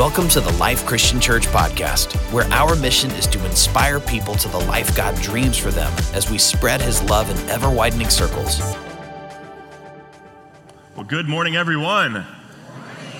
Welcome to the Life Christian Church podcast, where our mission is to inspire people to the life God dreams for them as we spread his love in ever widening circles. Well, good morning, everyone.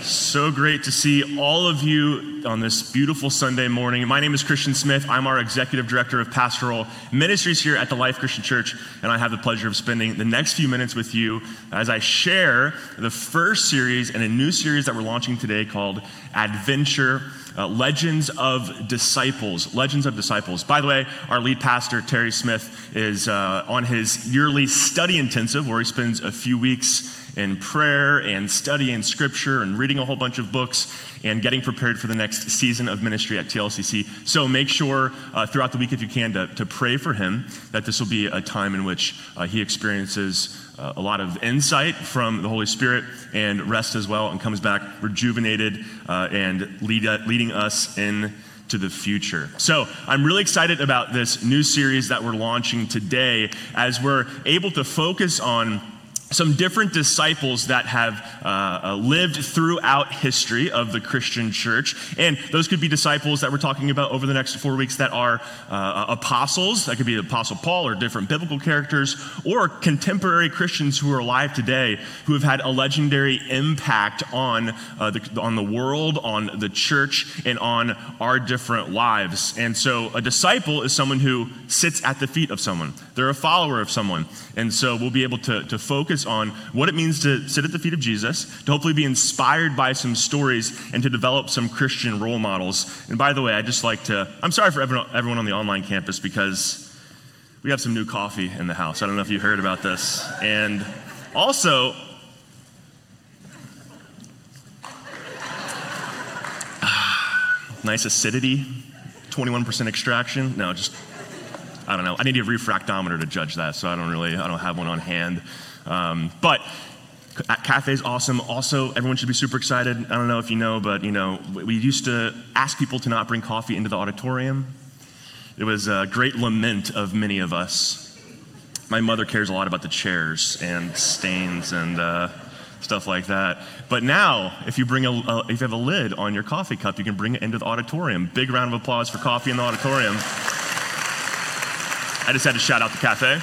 So great to see all of you on this beautiful Sunday morning. My name is Christian Smith. I'm our Executive Director of Pastoral Ministries here at the Life Christian Church, and I have the pleasure of spending the next few minutes with you as I share the first series and a new series that we're launching today called Adventure uh, Legends of Disciples. Legends of Disciples. By the way, our lead pastor, Terry Smith, is uh, on his yearly study intensive where he spends a few weeks in prayer and studying scripture and reading a whole bunch of books and getting prepared for the next season of ministry at TLCC. So make sure uh, throughout the week, if you can, to, to, pray for him that this will be a time in which uh, he experiences uh, a lot of insight from the Holy Spirit and rest as well and comes back rejuvenated uh, and lead, uh, leading us in to the future. So, I'm really excited about this new series that we're launching today as we're able to focus on some different disciples that have uh, uh, lived throughout history of the Christian church. And those could be disciples that we're talking about over the next four weeks that are uh, apostles. That could be Apostle Paul or different biblical characters, or contemporary Christians who are alive today who have had a legendary impact on, uh, the, on the world, on the church, and on our different lives. And so a disciple is someone who sits at the feet of someone, they're a follower of someone. And so we'll be able to, to focus on what it means to sit at the feet of Jesus, to hopefully be inspired by some stories, and to develop some Christian role models. And by the way, I just like to, I'm sorry for everyone, everyone on the online campus because we have some new coffee in the house. I don't know if you heard about this. And also, nice acidity, 21% extraction. No, just I don't know. I need a refractometer to judge that, so I don't really, I don't have one on hand. Um, but cafe is awesome. Also, everyone should be super excited. I don't know if you know, but you know, we used to ask people to not bring coffee into the auditorium. It was a great lament of many of us. My mother cares a lot about the chairs and stains and uh, stuff like that. But now, if you bring a, a, if you have a lid on your coffee cup, you can bring it into the auditorium. Big round of applause for coffee in the auditorium. I just had to shout out the cafe.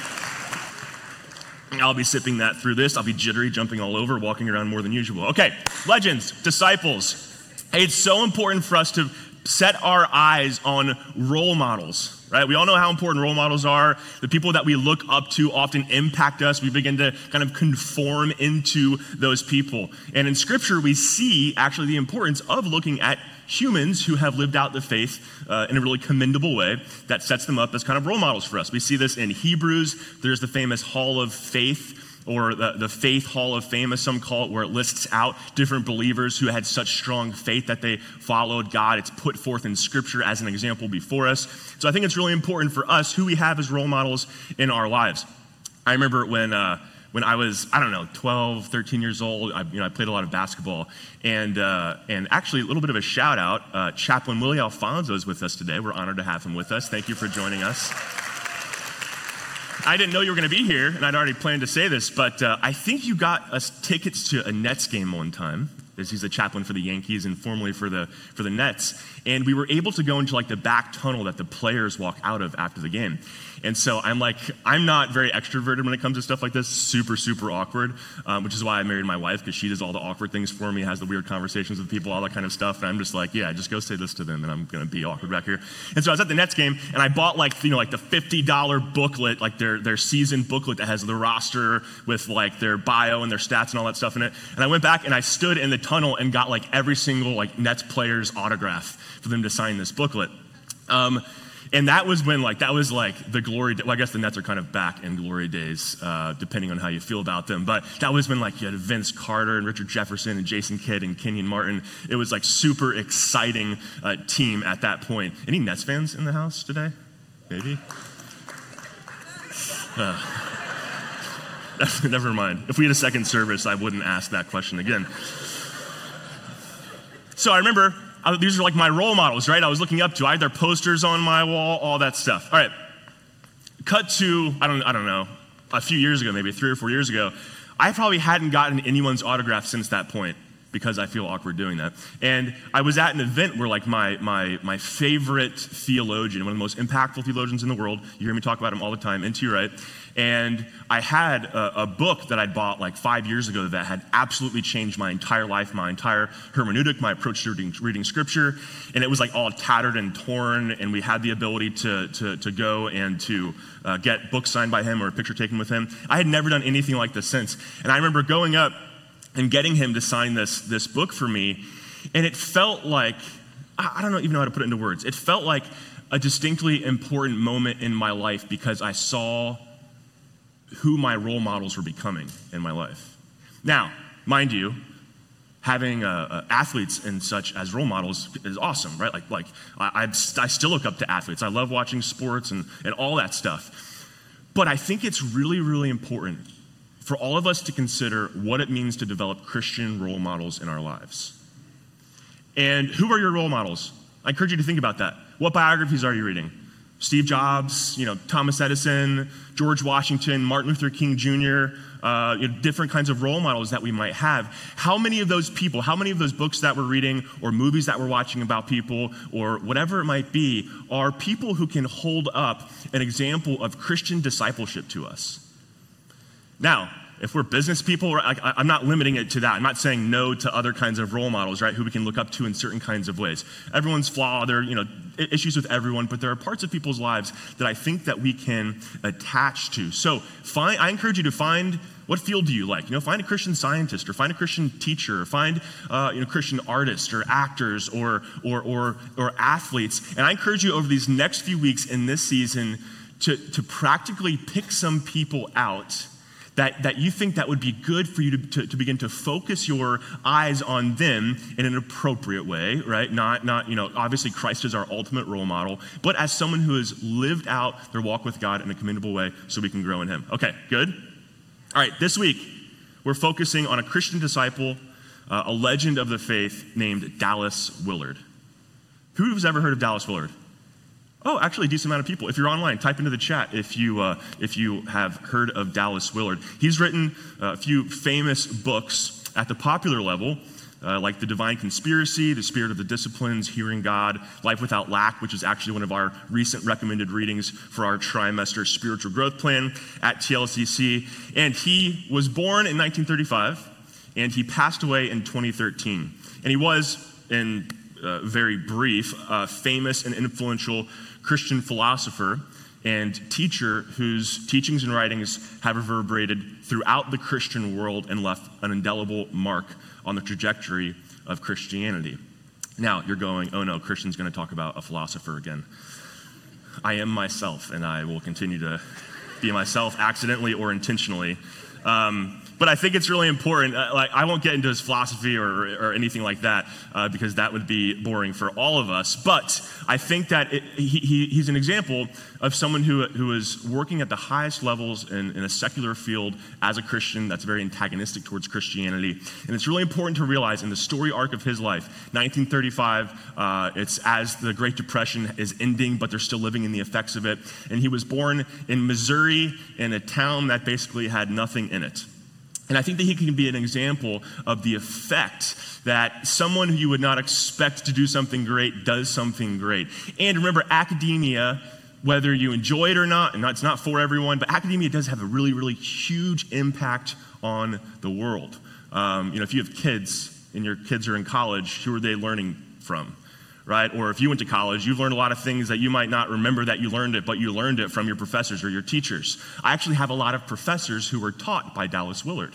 I'll be sipping that through this. I'll be jittery, jumping all over, walking around more than usual. Okay, legends, disciples. Hey, it's so important for us to set our eyes on role models, right? We all know how important role models are. The people that we look up to often impact us. We begin to kind of conform into those people. And in scripture, we see actually the importance of looking at humans who have lived out the faith uh, in a really commendable way that sets them up as kind of role models for us. We see this in Hebrews. There's the famous Hall of Faith or the, the Faith Hall of Fame, as some call it, where it lists out different believers who had such strong faith that they followed God. It's put forth in Scripture as an example before us. So I think it's really important for us who we have as role models in our lives. I remember when. Uh, when I was, I don't know, 12, 13 years old, I, you know, I played a lot of basketball. And, uh, and actually, a little bit of a shout out uh, Chaplain Willie Alfonso is with us today. We're honored to have him with us. Thank you for joining us. I didn't know you were going to be here, and I'd already planned to say this, but uh, I think you got us tickets to a Nets game one time. As he's a chaplain for the Yankees and formerly for the for the Nets, and we were able to go into like the back tunnel that the players walk out of after the game. And so I'm like, I'm not very extroverted when it comes to stuff like this, super, super awkward, um, which is why I married my wife because she does all the awkward things for me, has the weird conversations with people, all that kind of stuff. And I'm just like, yeah, just go say this to them and I'm going to be awkward back here. And so I was at the Nets game and I bought like, you know, like the $50 booklet, like their, their season booklet that has the roster with like their bio and their stats and all that stuff in it. And I went back and I stood in the tunnel and got like every single like Nets player's autograph for them to sign this booklet. Um, and that was when, like, that was like the glory. Well, I guess the Nets are kind of back in glory days, uh, depending on how you feel about them. But that was when, like, you had Vince Carter and Richard Jefferson and Jason Kidd and Kenyon Martin. It was like super exciting uh, team at that point. Any Nets fans in the house today? Maybe. Uh, never mind. If we had a second service, I wouldn't ask that question again. So I remember I, these are like my role models, right? I was looking up to. I had their posters on my wall, all that stuff. All right. Cut to, I don't, I don't know, a few years ago, maybe three or four years ago. I probably hadn't gotten anyone's autograph since that point. Because I feel awkward doing that. And I was at an event where like my, my, my favorite theologian, one of the most impactful theologians in the world, you hear me talk about him all the time, N.T. Wright, and I had a, a, book that I'd bought like five years ago that had absolutely changed my entire life, my entire hermeneutic, my approach to reading, reading scripture. And it was like all tattered and torn, and we had the ability to, to, to go and to uh, get books signed by him or a picture taken with him. I had never done anything like this since. And I remember going up and getting him to sign this, this book for me. And it felt like, I don't even know how to put it into words. It felt like a distinctly important moment in my life because I saw who my role models were becoming in my life. Now, mind you, having uh, uh, athletes and such as role models is awesome, right? Like, like I, I, I still look up to athletes. I love watching sports and, and all that stuff. But I think it's really, really important for all of us to consider what it means to develop Christian role models in our lives. And who are your role models? I encourage you to think about that. What biographies are you reading? Steve Jobs, you know, Thomas Edison, George Washington, Martin Luther King Jr., uh, you know, different kinds of role models that we might have. How many of those people, how many of those books that we're reading or movies that we're watching about people or whatever it might be are people who can hold up an example of Christian discipleship to us? Now, if we're business people, I, am not limiting it to that. I'm not saying no to other kinds of role models, right, who we can look up to in certain kinds of ways. Everyone's flawed. There are, you know, issues with everyone, but there are parts of people's lives that I think that we can attach to. So find, I encourage you to find what field do you like? You know, find a Christian scientist or find a Christian teacher or find, uh, you know, Christian artists or actors or, or, or, or athletes. And I encourage you over these next few weeks in this season to, to practically pick some people out that, that you think that would be good for you to, to, to, begin to focus your eyes on them in an appropriate way, right? Not, not, you know, obviously Christ is our ultimate role model, but as someone who has lived out their walk with God in a commendable way so we can grow in Him. Okay, good? All right, this week we're focusing on a Christian disciple, uh, a legend of the faith named Dallas Willard. Who's ever heard of Dallas Willard? Oh, actually, a decent amount of people. If you're online, type into the chat if you, uh, if you have heard of Dallas Willard. He's written a few famous books at the popular level, uh, like The Divine Conspiracy, The Spirit of the Disciplines, Hearing God, Life Without Lack, which is actually one of our recent recommended readings for our trimester spiritual growth plan at TLCC. And he was born in 1935, and he passed away in 2013. And he was, in uh, very brief, uh, famous and influential Christian philosopher and teacher whose teachings and writings have reverberated throughout the Christian world and left an indelible mark on the trajectory of Christianity. Now, you're going, oh no, Christian's going to talk about a philosopher again. I am myself, and I will continue to be myself accidentally or intentionally. Um, but I think it's really important. Uh, like, I won't get into his philosophy or, or anything like that uh, because that would be boring for all of us. But I think that it, he, he's an example of someone who, who is working at the highest levels in, in a secular field as a Christian that's very antagonistic towards Christianity. And it's really important to realize in the story arc of his life, 1935, uh, it's as the Great Depression is ending, but they're still living in the effects of it. And he was born in Missouri in a town that basically had nothing in it. And I think that he can be an example of the effect that someone who you would not expect to do something great does something great. And remember, academia, whether you enjoy it or not, and it's not for everyone, but academia does have a really, really huge impact on the world. Um, you know, if you have kids and your kids are in college, who are they learning from? Right? Or if you went to college, you've learned a lot of things that you might not remember that you learned it, but you learned it from your professors or your teachers. I actually have a lot of professors who were taught by Dallas Willard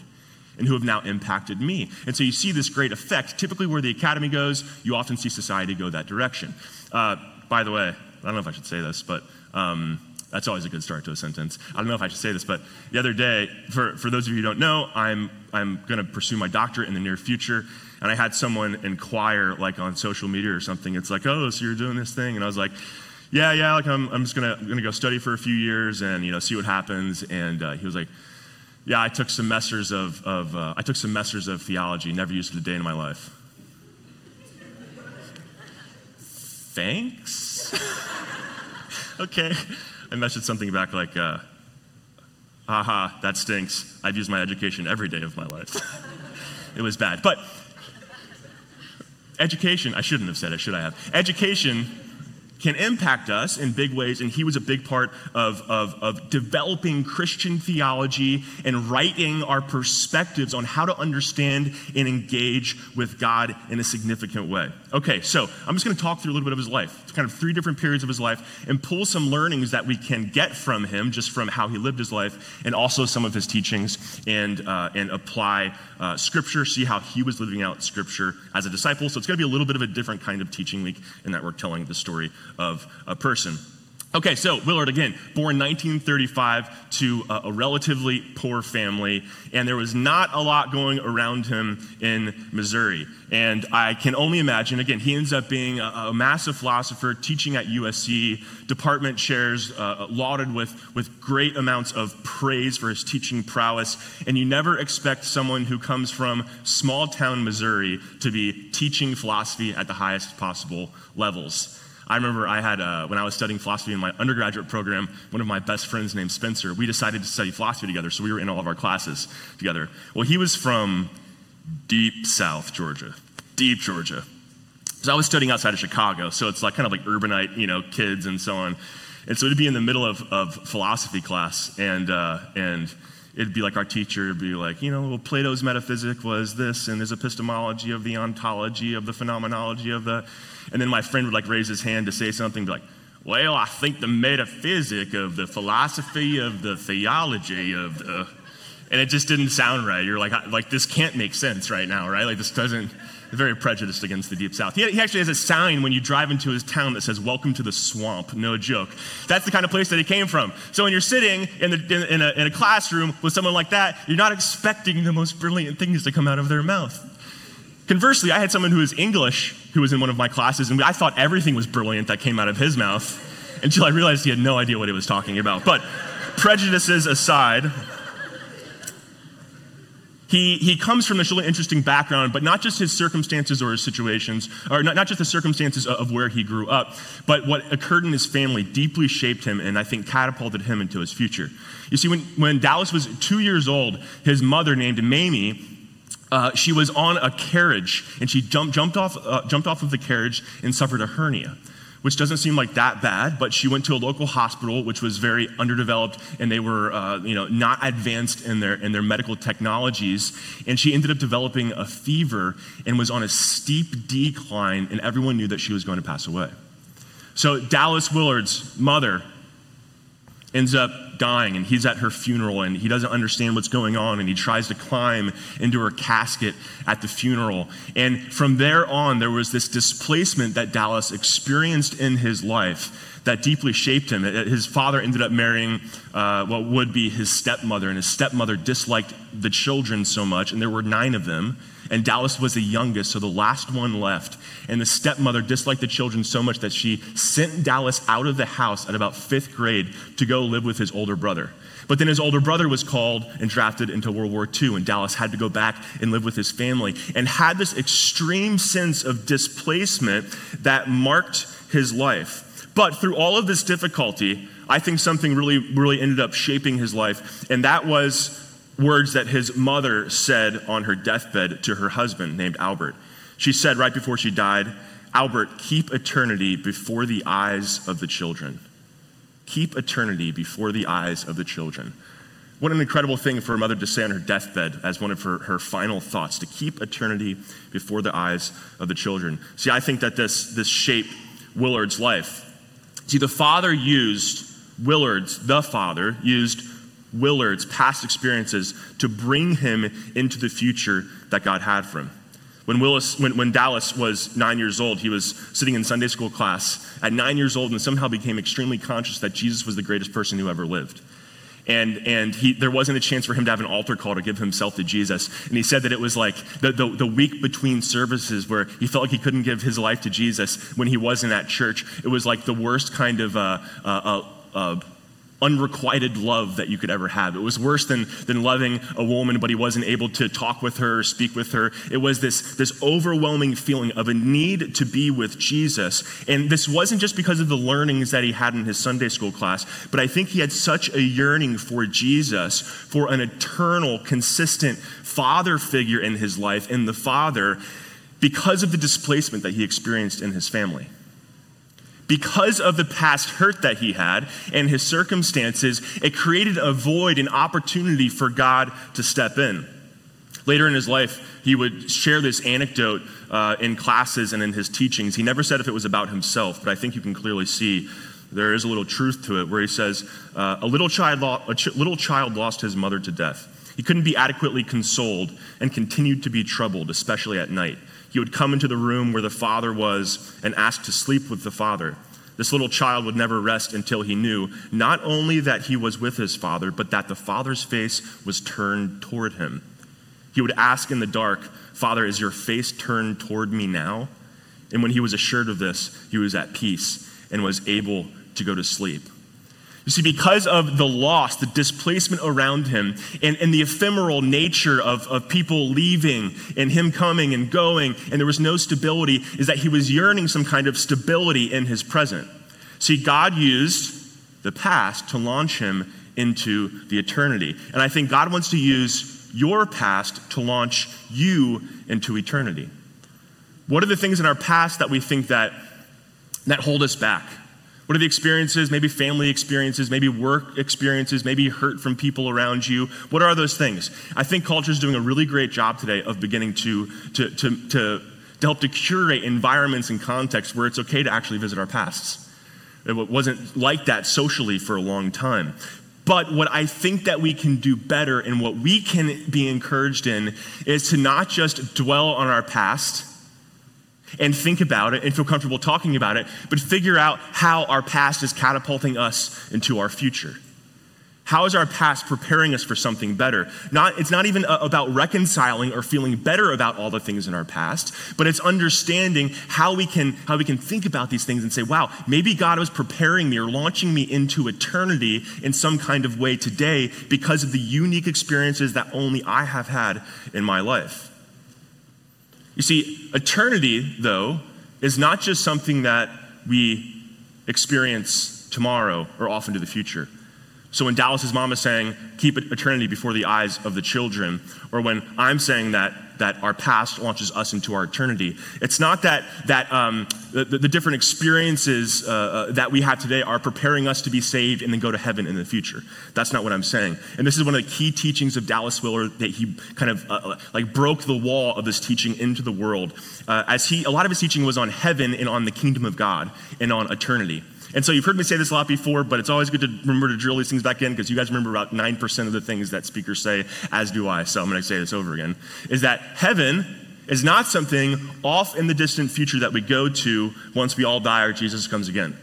and who have now impacted me. And so you see this great effect. Typically, where the academy goes, you often see society go that direction. Uh, by the way, I don't know if I should say this, but um, that's always a good start to a sentence. I don't know if I should say this, but the other day, for, for those of you who don't know, I'm, I'm going to pursue my doctorate in the near future and I had someone inquire, like on social media or something. It's like, oh, so you're doing this thing? And I was like, yeah, yeah, like I'm, I'm just gonna, gonna go study for a few years and, you know, see what happens. And uh, he was like, yeah, I took semesters of, of uh, I took semesters of theology, never used it a day in my life. Thanks? okay. I messaged something back like, uh, Aha, that stinks. I've used my education every day of my life. it was bad. But education, I shouldn't have said it, should I have? Education can impact us in big ways, and he was a big part of, of, of, developing Christian theology and writing our perspectives on how to understand and engage with God in a significant way. Okay, so I'm just going to talk through a little bit of his life, kind of three different periods of his life, and pull some learnings that we can get from him, just from how he lived his life, and also some of his teachings, and, uh, and apply uh, Scripture, see how he was living out Scripture as a disciple. So it's going to be a little bit of a different kind of teaching week in that we're telling the story of a person. Okay, so Willard again, born 1935 to a, a, relatively poor family, and there was not a lot going around him in Missouri. And I can only imagine, again, he ends up being a, a massive philosopher, teaching at USC, department chairs, uh, lauded with, with great amounts of praise for his teaching prowess. And you never expect someone who comes from small town Missouri to be teaching philosophy at the highest possible levels. I remember I had, uh, when I was studying philosophy in my undergraduate program, one of my best friends named Spencer, we decided to study philosophy together, so we were in all of our classes together. Well, he was from deep South Georgia, deep Georgia. So I was studying outside of Chicago, so it's like kind of like urbanite, you know, kids and so on. And so it'd be in the middle of, of philosophy class, and, uh, and it'd be like our teacher would be like, you know, well, Plato's metaphysic was this, and his epistemology of the ontology, of the phenomenology of the. And then my friend would like raise his hand to say something, be like, well, I think the metaphysic of the philosophy of the theology of the. And it just didn't sound right. You're like, like this can't make sense right now, right? Like this doesn't very prejudiced against the Deep South. He, he, actually has a sign when you drive into his town that says, Welcome to the swamp. No joke. That's the kind of place that he came from. So when you're sitting in, the, in, in, a, in a classroom with someone like that, you're not expecting the most brilliant things to come out of their mouth. Conversely, I had someone who was English who was in one of my classes, and I thought everything was brilliant that came out of his mouth until I realized he had no idea what he was talking about. But prejudices aside, he, he comes from this really interesting background, but not just his circumstances or his situations, or not, not just the circumstances of where he grew up, but what occurred in his family deeply shaped him and I think catapulted him into his future. You see, when, when Dallas was two years old, his mother, named Mamie, uh, she was on a carriage and she jumped, jumped, off, uh, jumped off of the carriage and suffered a hernia which doesn't seem like that bad, but she went to a local hospital, which was very underdeveloped, and they were, uh, you know, not advanced in their, in their medical technologies. And she ended up developing a fever and was on a steep decline, and everyone knew that she was going to pass away. So Dallas Willard's mother ends up dying and he's at her funeral and he doesn't understand what's going on and he tries to climb into her casket at the funeral. And from there on, there was this displacement that Dallas experienced in his life that deeply shaped him. His father ended up marrying uh, what would be his stepmother, and his stepmother disliked the children so much, and there were nine of them. And Dallas was the youngest, so the last one left. And the stepmother disliked the children so much that she sent Dallas out of the house at about fifth grade to go live with his older brother. But then his older brother was called and drafted into World War II, and Dallas had to go back and live with his family and had this extreme sense of displacement that marked his life. But through all of this difficulty, I think something really, really ended up shaping his life, and that was words that his mother said on her deathbed to her husband named Albert. She said right before she died, Albert, keep eternity before the eyes of the children. Keep eternity before the eyes of the children. What an incredible thing for a mother to say on her deathbed as one of her, her final thoughts to keep eternity before the eyes of the children. See, I think that this, this shaped Willard's life. See, the father used, Willard's, the father, used Willard's past experiences to bring him into the future that God had for him. When, Willis, when, when Dallas was nine years old, he was sitting in Sunday school class at nine years old and somehow became extremely conscious that Jesus was the greatest person who ever lived. And, and he, there wasn't a chance for him to have an altar call to give himself to Jesus. And he said that it was like the, the, the week between services where he felt like he couldn't give his life to Jesus when he wasn't at church. It was like the worst kind of uh, uh, uh, uh unrequited love that you could ever have. It was worse than, than loving a woman, but he wasn't able to talk with her or speak with her. It was this, this overwhelming feeling of a need to be with Jesus. And this wasn't just because of the learnings that he had in his Sunday school class, but I think he had such a yearning for Jesus, for an eternal, consistent father figure in his life. And the father because of the displacement that he experienced in his family. Because of the past hurt that he had and his circumstances, it created a void, an opportunity for God to step in. Later in his life, he would share this anecdote uh, in classes and in his teachings. He never said if it was about himself, but I think you can clearly see there is a little truth to it where he says, uh, a, little child lo- a ch- little child lost his mother to death. He couldn't be adequately consoled and continued to be troubled, especially at night. He would come into the room where the father was and ask to sleep with the father. This little child would never rest until he knew not only that he was with his father, but that the father's face was turned toward him. He would ask in the dark, Father, is your face turned toward me now? And when he was assured of this, he was at peace and was able to go to sleep. You see, because of the loss, the displacement around him, and, and the ephemeral nature of, of people leaving and him coming and going, and there was no stability, is that he was yearning some kind of stability in his present. See, God used the past to launch him into the eternity. And I think God wants to use your past to launch you into eternity. What are the things in our past that we think that, that hold us back? What are the experiences, maybe family experiences, maybe work experiences, maybe hurt from people around you? What are those things? I think culture is doing a really great job today of beginning to, to, to, to, to help to curate environments and contexts where it's okay to actually visit our pasts. It wasn't like that socially for a long time. But what I think that we can do better and what we can be encouraged in is to not just dwell on our past and think about it and feel comfortable talking about it, but figure out how our past is catapulting us into our future. How is our past preparing us for something better? Not, it's not even uh, about reconciling or feeling better about all the things in our past, but it's understanding how we can, how we can think about these things and say, wow, maybe God was preparing me or launching me into eternity in some kind of way today because of the unique experiences that only I have had in my life. You see, eternity, though, is not just something that we experience tomorrow or off into the future. So when Dallas's mom is saying, keep eternity before the eyes of the children, or when I'm saying that, that our past launches us into our eternity, it's not that, that um, the, the, different experiences uh, uh, that we have today are preparing us to be saved and then go to heaven in the future. That's not what I'm saying. And this is one of the key teachings of Dallas Willard that he kind of uh, uh like broke the wall of this teaching into the world. Uh, as he, a lot of his teaching was on heaven and on the kingdom of God and on eternity. And so you've heard me say this a lot before, but it's always good to remember to drill these things back in because you guys remember about 9% of the things that speakers say, as do I. So I'm going to say this over again. Is that heaven is not something off in the distant future that we go to once we all die or Jesus comes again.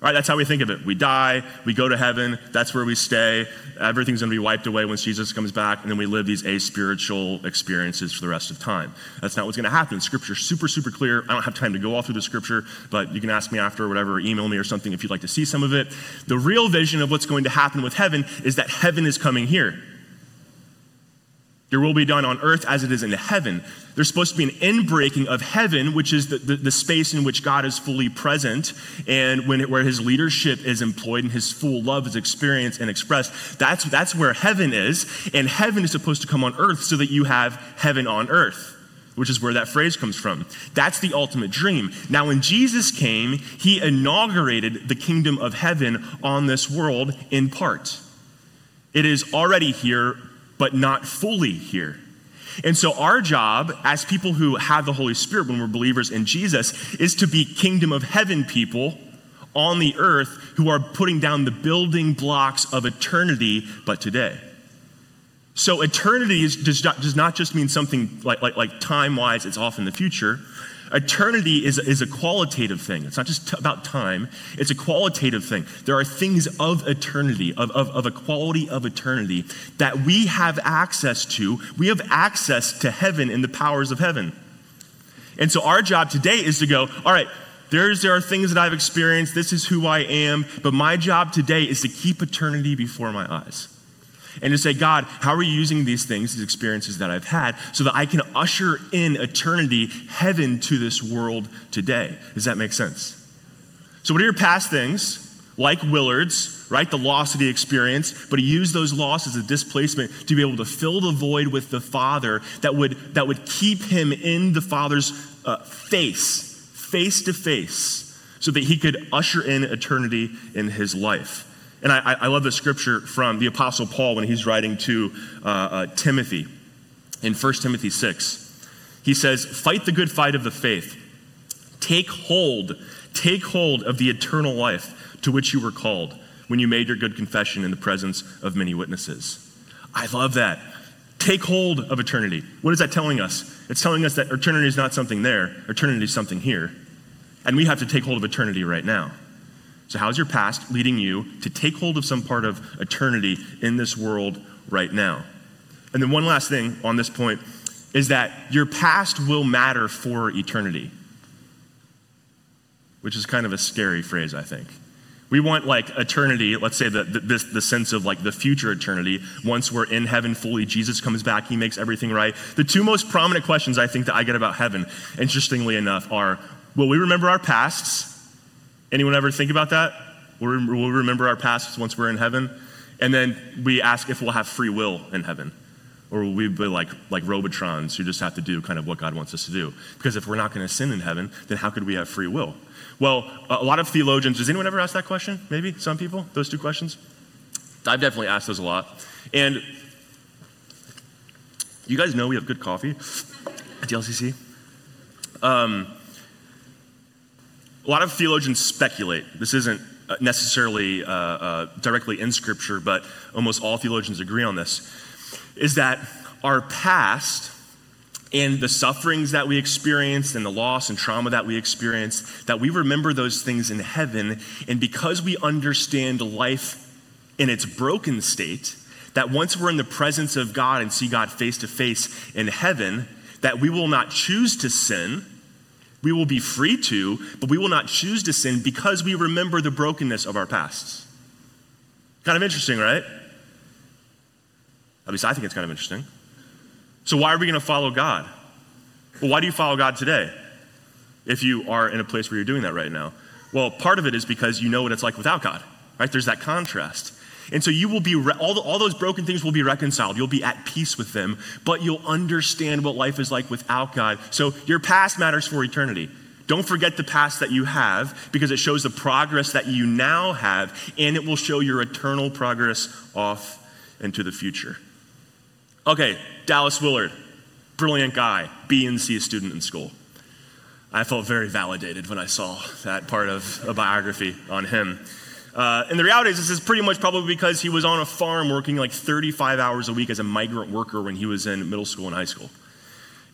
Right, that's how we think of it. We die, we go to heaven, that's where we stay. Everything's going to be wiped away when Jesus comes back, and then we live these aspiritual experiences for the rest of time. That's not what's going to happen. Scripture's super, super clear. I don't have time to go all through the scripture, but you can ask me after or whatever, or email me or something if you'd like to see some of it. The real vision of what's going to happen with heaven is that heaven is coming here. Your will be done on earth as it is in heaven. There's supposed to be an inbreaking of heaven, which is the, the, the space in which God is fully present and when it, where his leadership is employed and his full love is experienced and expressed. That's, that's where heaven is. And heaven is supposed to come on earth so that you have heaven on earth which is where that phrase comes from. That's the ultimate dream. Now, when Jesus came, he inaugurated the kingdom of heaven on this world in part. It is already here, but not fully here. And so, our job as people who have the Holy Spirit when we're believers in Jesus is to be kingdom of heaven people on the earth who are putting down the building blocks of eternity, but today. So, eternity is, does, not, does not just mean something like, like, like time wise, it's off in the future. Eternity is, is a qualitative thing. It's not just t- about time, it's a qualitative thing. There are things of eternity, of, of, of a quality of eternity that we have access to. We have access to heaven and the powers of heaven. And so our job today is to go, all right, there's, there are things that I've experienced. This is who I am. But my job today is to keep eternity before my eyes and to say, God, how are you using these things, these experiences that I've had, so that I can usher in eternity, heaven to this world today? Does that make sense? So, what are your past things? like Willard's, right? The loss that he experienced, but he used those losses as a displacement to be able to fill the void with the Father that would, that would keep him in the Father's uh, face, face to face, so that he could usher in eternity in his life. And I, I love the scripture from the Apostle Paul when he's writing to uh, uh, Timothy in 1 Timothy 6. He says, Fight the good fight of the faith. Take hold, take hold of the eternal life to which you were called when you made your good confession in the presence of many witnesses. I love that. Take hold of eternity. What is that telling us? It's telling us that eternity is not something there, eternity is something here. And we have to take hold of eternity right now. So, how's your past leading you to take hold of some part of eternity in this world right now? And then, one last thing on this point is that your past will matter for eternity, which is kind of a scary phrase, I think. We want like eternity, let's say the, the, this, the sense of like the future eternity. Once we're in heaven fully, Jesus comes back, he makes everything right. The two most prominent questions I think that I get about heaven, interestingly enough, are will we remember our pasts? Anyone ever think about that? We'll, we remember our pasts once we're in heaven? And then we ask if we'll have free will in heaven. Or will we be like, like Robotrons who just have to do kind of what God wants us to do? Because if we're not going to sin in heaven, then how could we have free will? Well, a lot of theologians, does anyone ever ask that question? Maybe some people, those two questions? I've definitely asked those a lot. And you guys know we have good coffee at the LCC. Um, a lot of theologians speculate. This isn't uh, necessarily uh, uh, directly in Scripture, but almost all theologians agree on this. Is that our past and the sufferings that we experienced and the loss and trauma that we experienced, that we remember those things in heaven. And because we understand life in its broken state, that once we're in the presence of God and see God face to face in heaven, that we will not choose to sin. We will be free to, but we will not choose to sin because we remember the brokenness of our pasts. Kind of interesting, right? At least I think it's kind of interesting. So, why are we going to follow God? Well, why do you follow God today if you are in a place where you're doing that right now? Well, part of it is because you know what it's like without God, right? There's that contrast. And so you will be, re- all, the, all those broken things will be reconciled. You'll be at peace with them, but you'll understand what life is like without God. So your past matters for eternity. Don't forget the past that you have because it shows the progress that you now have, and it will show your eternal progress off into the future. Okay, Dallas Willard, brilliant guy, B and C student in school. I felt very validated when I saw that part of a biography on him. Uh, and the reality is, this is pretty much probably because he was on a farm working like 35 hours a week as a migrant worker when he was in middle school and high school.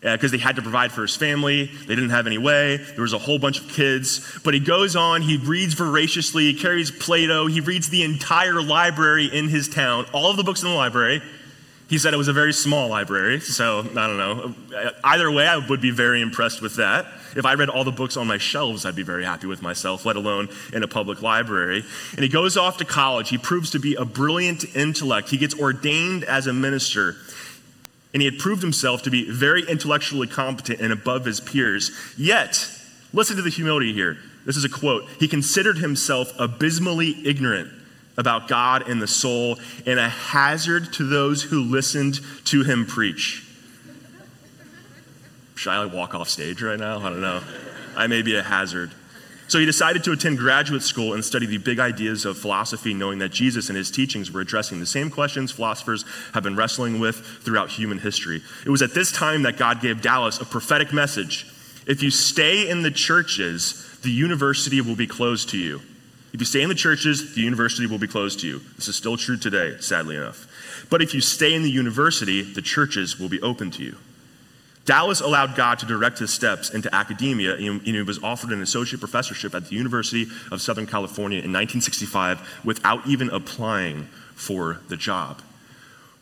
Because uh, they had to provide for his family, they didn't have any way. There was a whole bunch of kids. But he goes on, he reads voraciously, he carries Plato, he reads the entire library in his town, all of the books in the library. He said it was a very small library, so I don't know. Either way, I would be very impressed with that. If I read all the books on my shelves, I'd be very happy with myself, let alone in a public library. And he goes off to college. He proves to be a brilliant intellect. He gets ordained as a minister. And he had proved himself to be very intellectually competent and above his peers. Yet, listen to the humility here. This is a quote. He considered himself abysmally ignorant about God and the soul and a hazard to those who listened to him preach. Should I walk off stage right now? I don't know. I may be a hazard. So he decided to attend graduate school and study the big ideas of philosophy, knowing that Jesus and his teachings were addressing the same questions philosophers have been wrestling with throughout human history. It was at this time that God gave Dallas a prophetic message. If you stay in the churches, the university will be closed to you. If you stay in the churches, the university will be closed to you. This is still true today, sadly enough. But if you stay in the university, the churches will be open to you. Dallas allowed God to direct his steps into academia, and he was offered an associate professorship at the University of Southern California in 1965 without even applying for the job.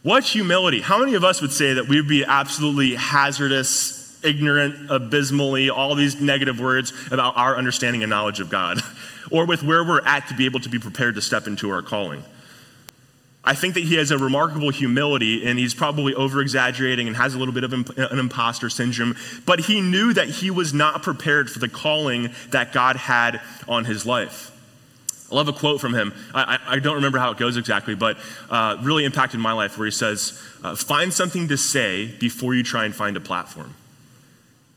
What humility. How many of us would say that we would be absolutely hazardous, ignorant, abysmally, all these negative words about our understanding and knowledge of God? or with where we're at to be able to be prepared to step into our calling. I think that he has a remarkable humility and he's probably over exaggerating and has a little bit of an imposter syndrome, but he knew that he was not prepared for the calling that God had on his life. I love a quote from him. I, I, don't remember how it goes exactly, but uh, really impacted my life where he says, uh, Find something to say before you try and find a platform.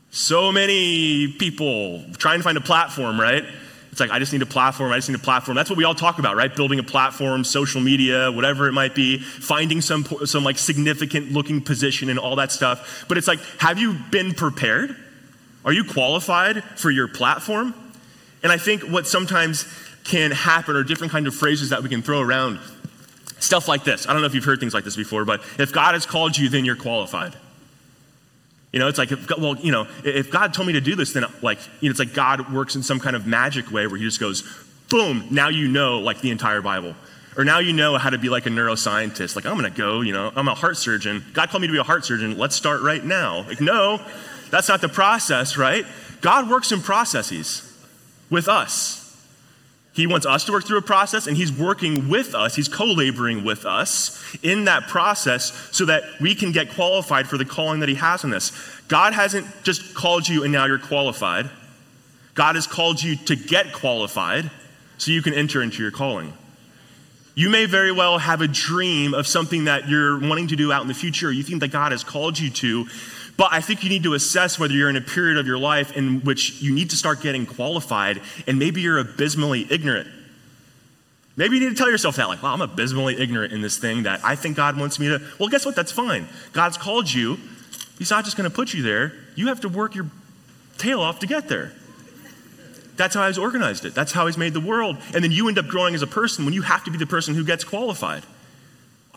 So many people try and find a platform, right? It's like, I just need a platform, I just need a platform. That's what we all talk about, right? Building a platform, social media, whatever it might be, finding some, some like significant looking position and all that stuff. But it's like, have you been prepared? Are you qualified for your platform? And I think what sometimes can happen are different kind of phrases that we can throw around. Stuff like this. I don't know if you've heard things like this before, but if God has called you, then you're qualified. You know, it's like, if, well, you know, if God told me to do this, then like, you know, it's like God works in some kind of magic way where he just goes, boom, now you know like the entire Bible. Or now you know how to be like a neuroscientist. Like, I'm going to go, you know, I'm a heart surgeon. God called me to be a heart surgeon. Let's start right now. Like, no, that's not the process, right? God works in processes with us. He wants us to work through a process, and He's working with us. He's co laboring with us in that process so that we can get qualified for the calling that He has on us. God hasn't just called you and now you're qualified. God has called you to get qualified so you can enter into your calling. You may very well have a dream of something that you're wanting to do out in the future, or you think that God has called you to, but I think you need to assess whether you're in a period of your life in which you need to start getting qualified and maybe you're abysmally ignorant. Maybe you need to tell yourself that, like, wow, I'm abysmally ignorant in this thing that I think God wants me to. Well, guess what? That's fine. God's called you. He's not just going to put you there. You have to work your tail off to get there. That's how He's organized it. That's how He's made the world. And then you end up growing as a person when you have to be the person who gets qualified.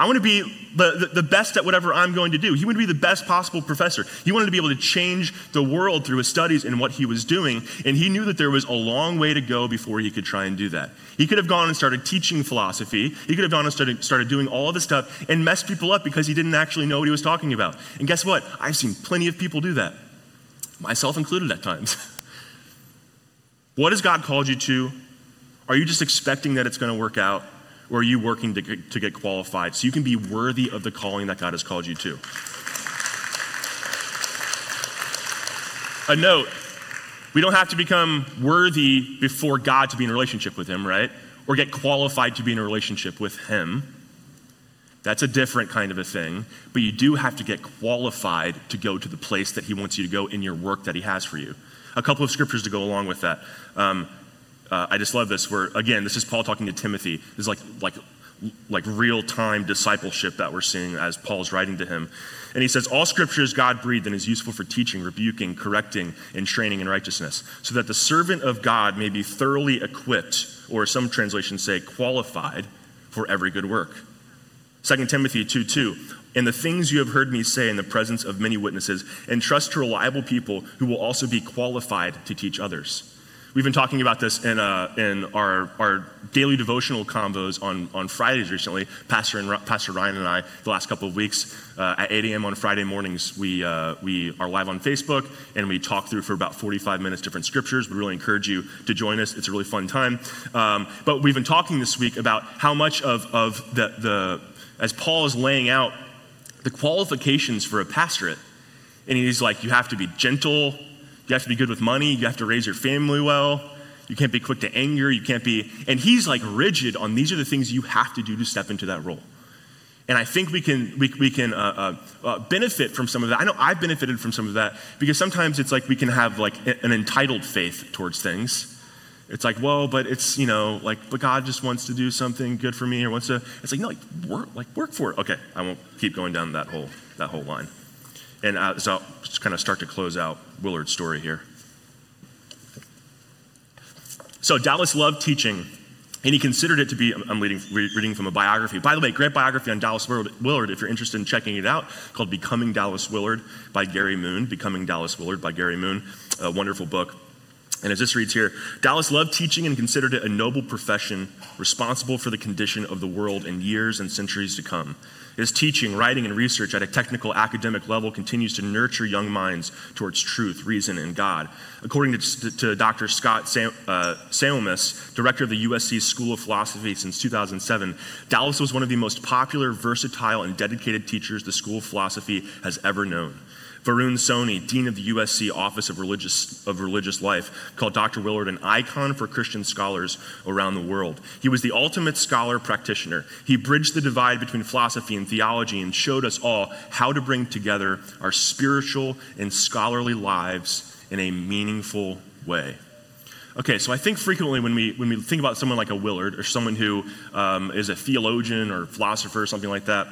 I want to be the, the, best at whatever I'm going to do. He wanted to be the best possible professor. He wanted to be able to change the world through his studies and what he was doing. And he knew that there was a long way to go before he could try and do that. He could have gone and started teaching philosophy. He could have gone and started, started doing all of this stuff and messed people up because he didn't actually know what he was talking about. And guess what? I've seen plenty of people do that, myself included at times. what has God called you to? Are you just expecting that it's going to work out? Or are you working to get, to get qualified so you can be worthy of the calling that God has called you to? A note we don't have to become worthy before God to be in a relationship with Him, right? Or get qualified to be in a relationship with Him. That's a different kind of a thing. But you do have to get qualified to go to the place that He wants you to go in your work that He has for you. A couple of scriptures to go along with that. Um, uh, I just love this. Where again, this is Paul talking to Timothy. This is like like like real time discipleship that we're seeing as Paul's writing to him. And he says, All scripture is God breathed and is useful for teaching, rebuking, correcting, and training in righteousness, so that the servant of God may be thoroughly equipped, or some translations say qualified, for every good work. 2 Timothy 2 2. And the things you have heard me say in the presence of many witnesses, entrust to reliable people who will also be qualified to teach others. We've been talking about this in, uh, in our, our daily devotional convos on, on Fridays recently. Pastor, and, Pastor Ryan and I, the last couple of weeks, uh, at 8 a.m. on Friday mornings, we, uh, we are live on Facebook and we talk through for about 45 minutes different scriptures. We really encourage you to join us. It's a really fun time. Um, but we've been talking this week about how much of, of the, the, as Paul is laying out the qualifications for a pastorate, and he's like, you have to be gentle you have to be good with money. You have to raise your family well. You can't be quick to anger. You can't be. And he's like rigid on these are the things you have to do to step into that role. And I think we can, we, we can uh, uh, uh, benefit from some of that. I know I've benefited from some of that because sometimes it's like we can have like an entitled faith towards things. It's like, well, but it's, you know, like, but God just wants to do something good for me or wants to, it's like, no, like, work, like, work for it. Okay, I won't keep going down that whole, that whole line. And uh, so I'll just kind of start to close out Willard's story here. So Dallas loved teaching, and he considered it to be, I'm reading, reading from a biography. By the way, great biography on Dallas Willard, if you're interested in checking it out, called Becoming Dallas Willard by Gary Moon. Becoming Dallas Willard by Gary Moon, a wonderful book. And as this reads here, Dallas loved teaching and considered it a noble profession responsible for the condition of the world in years and centuries to come. His teaching, writing, and research at a technical academic level continues to nurture young minds towards truth, reason, and God. According to, to Dr. Scott Soames, uh, director of the USC School of Philosophy since 2007, Dallas was one of the most popular, versatile, and dedicated teachers the School of Philosophy has ever known. Varun Soni, Dean of the USC Office of Religious, of Religious Life, called Dr. Willard an icon for Christian scholars around the world. He was the ultimate scholar practitioner. He bridged the divide between philosophy and theology and showed us all how to bring together our spiritual and scholarly lives in a meaningful way. Okay, so I think frequently when we, when we think about someone like a Willard or someone who um, is a theologian or philosopher or something like that,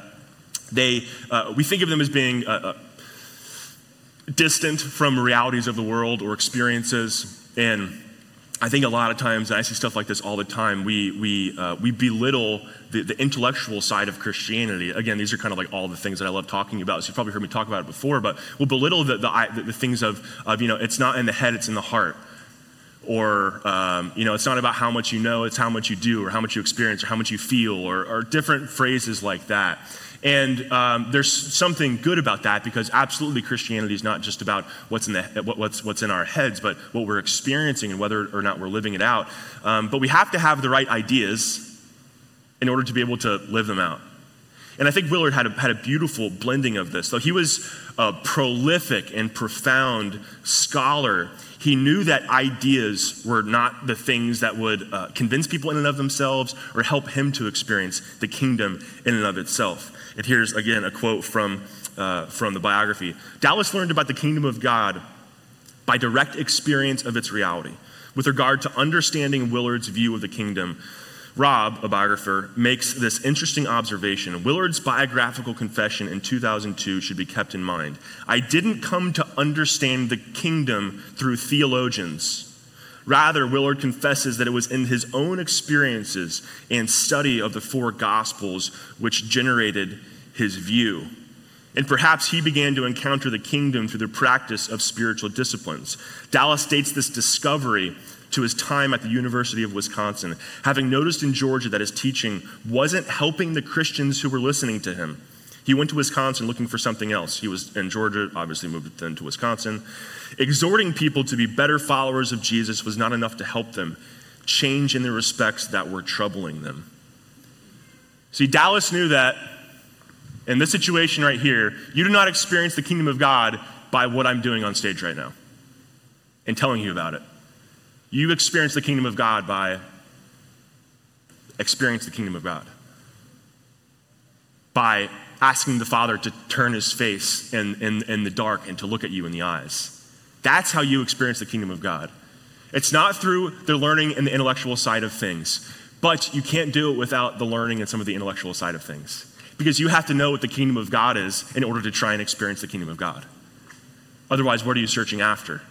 they, uh, we think of them as being uh, uh, distant from realities of the world or experiences. And I think a lot of times, and I see stuff like this all the time, we, we, uh, we belittle the, the, intellectual side of Christianity. Again, these are kind of like all the things that I love talking about. So you've probably heard me talk about it before, but we'll belittle the, the, the things of, of, you know, it's not in the head, it's in the heart. Or, um, you know, it's not about how much you know, it's how much you do, or how much you experience, or how much you feel, or, or different phrases like that. And um, there's something good about that because absolutely Christianity is not just about what's in, the, what's, what's in our heads, but what we're experiencing and whether or not we're living it out. Um, but we have to have the right ideas in order to be able to live them out. And I think Willard had a, had a beautiful blending of this. So he was a prolific and profound scholar. He knew that ideas were not the things that would uh, convince people in and of themselves or help him to experience the kingdom in and of itself. And here's again a quote from, uh, from the biography Dallas learned about the kingdom of God by direct experience of its reality. With regard to understanding Willard's view of the kingdom, Rob, a biographer, makes this interesting observation. Willard's biographical confession in 2002 should be kept in mind. I didn't come to understand the kingdom through theologians. Rather, Willard confesses that it was in his own experiences and study of the four gospels which generated his view. And perhaps he began to encounter the kingdom through the practice of spiritual disciplines. Dallas dates this discovery to his time at the University of Wisconsin, having noticed in Georgia that his teaching wasn't helping the Christians who were listening to him. He went to Wisconsin looking for something else. He was in Georgia, obviously moved then to Wisconsin. Exhorting people to be better followers of Jesus was not enough to help them change in the respects that were troubling them. See, Dallas knew that in this situation right here, you do not experience the kingdom of God by what I'm doing on stage right now and telling you about it. You experience the kingdom of God by experience the kingdom of God. By asking the Father to turn his face in, in, in the dark and to look at you in the eyes. That's how you experience the kingdom of God. It's not through the learning and the intellectual side of things, but you can't do it without the learning and some of the intellectual side of things. Because you have to know what the kingdom of God is in order to try and experience the kingdom of God. Otherwise, what are you searching after?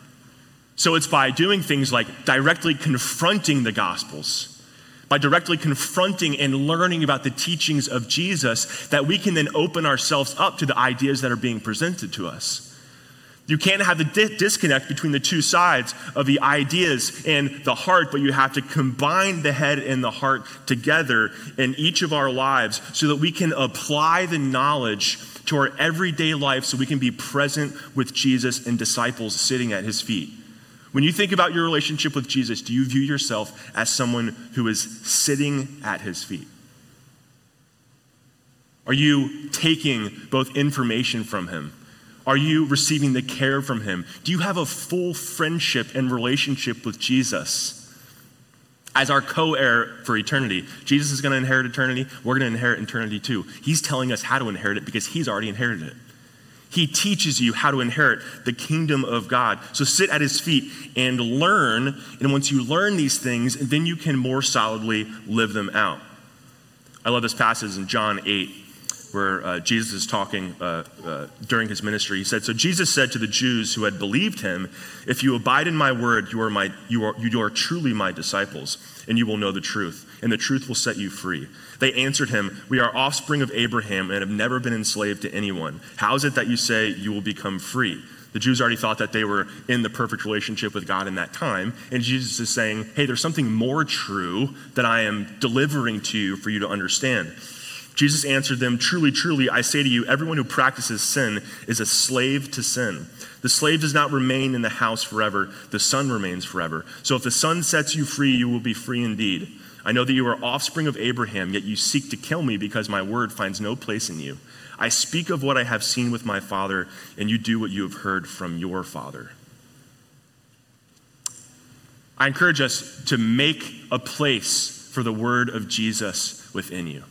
So it's by doing things like directly confronting the Gospels, by directly confronting and learning about the teachings of Jesus, that we can then open ourselves up to the ideas that are being presented to us. You can't have the di- disconnect between the two sides of the ideas and the heart, but you have to combine the head and the heart together in each of our lives so that we can apply the knowledge to our everyday life so we can be present with Jesus and disciples sitting at his feet. When you think about your relationship with Jesus, do you view yourself as someone who is sitting at his feet? Are you taking both information from him? Are you receiving the care from him? Do you have a full friendship and relationship with Jesus? As our co heir for eternity, Jesus is going to inherit eternity. We're going to inherit eternity too. He's telling us how to inherit it because he's already inherited it. He teaches you how to inherit the kingdom of God. So sit at his feet and learn. And once you learn these things, then you can more solidly live them out. I love this passage in John 8 where uh, Jesus is talking uh, uh, during his ministry. He said, So Jesus said to the Jews who had believed him, If you abide in my word, you are, my, you are, you are truly my disciples, and you will know the truth, and the truth will set you free. They answered him, We are offspring of Abraham and have never been enslaved to anyone. How is it that you say you will become free? The Jews already thought that they were in the perfect relationship with God in that time. And Jesus is saying, Hey, there's something more true that I am delivering to you for you to understand. Jesus answered them, Truly, truly, I say to you, everyone who practices sin is a slave to sin. The slave does not remain in the house forever, the son remains forever. So if the son sets you free, you will be free indeed. I know that you are offspring of Abraham, yet you seek to kill me because my word finds no place in you. I speak of what I have seen with my Father, and you do what you have heard from your Father. I encourage us to make a place for the word of Jesus within you.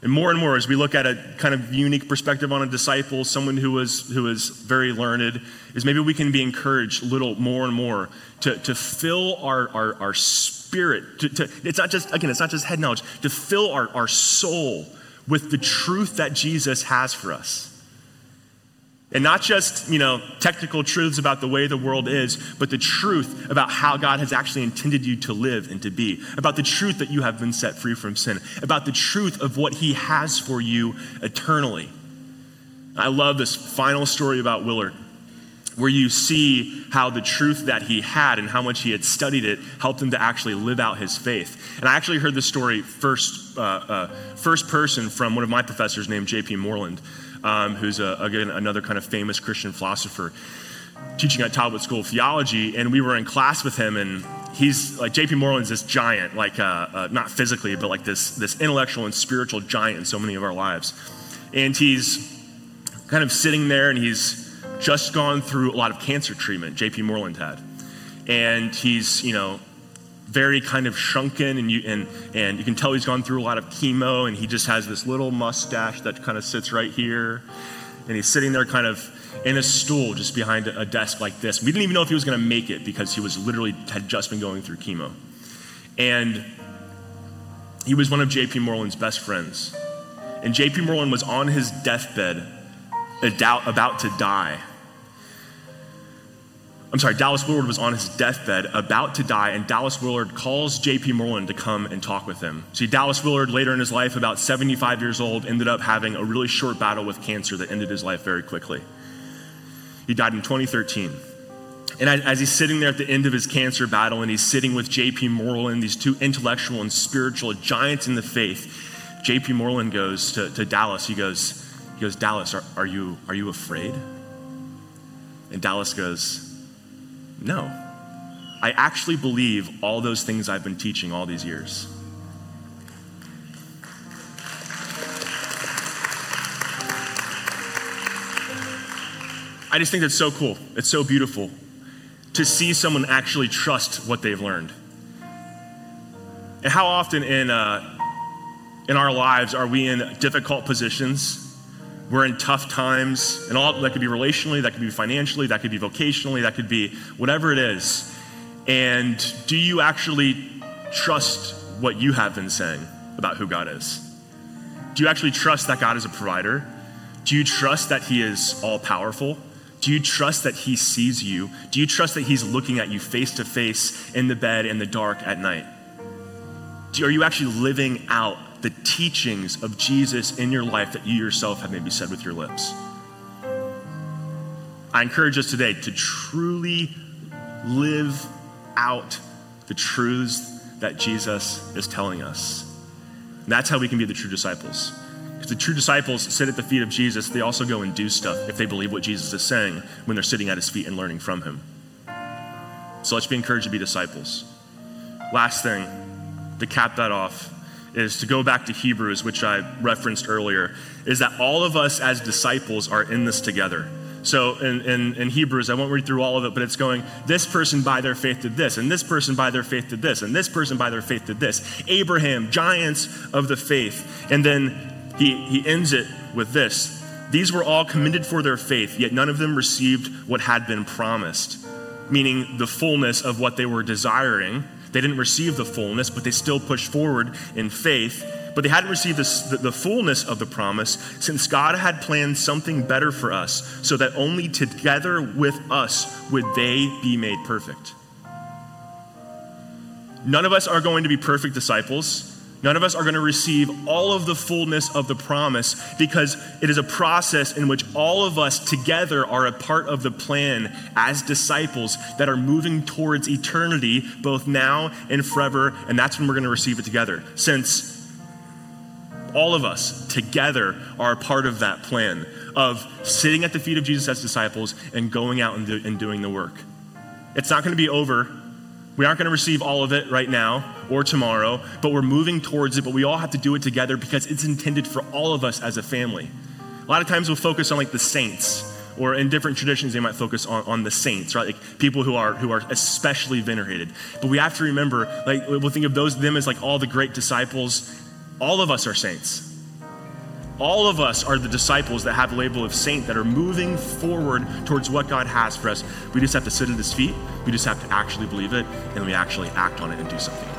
And more and more, as we look at a kind of unique perspective on a disciple, someone who was, who is very learned, is maybe we can be encouraged a little more and more to, to fill our, our, our spirit. To, to, it's not just, again, it's not just head knowledge, to fill our, our soul with the truth that Jesus has for us. And not just, you know, technical truths about the way the world is, but the truth about how God has actually intended you to live and to be, about the truth that you have been set free from sin, about the truth of what He has for you eternally. I love this final story about Willard, where you see how the truth that he had and how much he had studied it helped him to actually live out his faith. And I actually heard this story first, uh, uh, first person from one of my professors named J.P. Moreland um, who's a, again another kind of famous Christian philosopher, teaching at Talbot School of Theology. And we were in class with him, and he's like J.P. Moreland's this giant, like uh, uh, not physically, but like this this intellectual and spiritual giant in so many of our lives. And he's kind of sitting there, and he's just gone through a lot of cancer treatment. J.P. Moreland had, and he's you know very kind of shrunken, and you, and, and you can tell he's gone through a lot of chemo, and he just has this little mustache that kind of sits right here. And he's sitting there kind of in a stool just behind a desk like this. We didn't even know if he was going to make it because he was literally had just been going through chemo. And he was one of J.P. Moreland's best friends. And J.P. Moreland was on his deathbed, about to die. I'm sorry, Dallas Willard was on his deathbed, about to die, and Dallas Willard calls J.P. Moreland to come and talk with him. See, Dallas Willard, later in his life, about 75 years old, ended up having a really short battle with cancer that ended his life very quickly. He died in 2013. And as he's sitting there at the end of his cancer battle, and he's sitting with J.P. Moreland, these two intellectual and spiritual giants in the faith, J.P. Moreland goes to, to Dallas. He goes, he goes, Dallas, are, are, you, are you afraid? And Dallas goes, no. I actually believe all those things I've been teaching all these years. I just think that's so cool. It's so beautiful to see someone actually trust what they've learned. And how often in, uh, in our lives are we in difficult positions we're in tough times, and all that could be relationally, that could be financially, that could be vocationally, that could be whatever it is. And do you actually trust what you have been saying about who God is? Do you actually trust that God is a provider? Do you trust that He is all powerful? Do you trust that He sees you? Do you trust that He's looking at you face to face in the bed in the dark at night? Do, are you actually living out the teachings of Jesus in your life that you yourself have maybe said with your lips. I encourage us today to truly live out the truths that Jesus is telling us. And that's how we can be the true disciples. Because the true disciples sit at the feet of Jesus, they also go and do stuff if they believe what Jesus is saying when they're sitting at his feet and learning from him. So let's be encouraged to be disciples. Last thing, to cap that off, is to go back to Hebrews, which I referenced earlier, is that all of us as disciples are in this together. So in, in, in, Hebrews, I won't read through all of it, but it's going, this person by their faith did this, and this person by their faith did this, and this person by their faith did this. Abraham, giants of the faith. And then he, he ends it with this These were all commended for their faith, yet none of them received what had been promised, meaning the fullness of what they were desiring they didn't receive the fullness, but they still pushed forward in faith. But they hadn't received this, the, the fullness of the promise since God had planned something better for us, so that only together with us would they be made perfect. None of us are going to be perfect disciples. None of us are going to receive all of the fullness of the promise because it is a process in which all of us together are a part of the plan as disciples that are moving towards eternity, both now and forever, and that's when we're going to receive it together. Since all of us together are a part of that plan of sitting at the feet of Jesus as disciples and going out and, do, and doing the work. It's not going to be over we aren't going to receive all of it right now or tomorrow, but we're moving towards it, but we all have to do it together because it's intended for all of us as a family. A lot of times we'll focus on like the saints, or in different traditions they might focus on, on the saints, right? Like people who are who are especially venerated. But we have to remember, like we'll think of those them as like all the great disciples. All of us are saints. All of us are the disciples that have a label of saint that are moving forward towards what God has for us. We just have to sit at his feet. We just have to actually believe it, and we actually act on it and do something.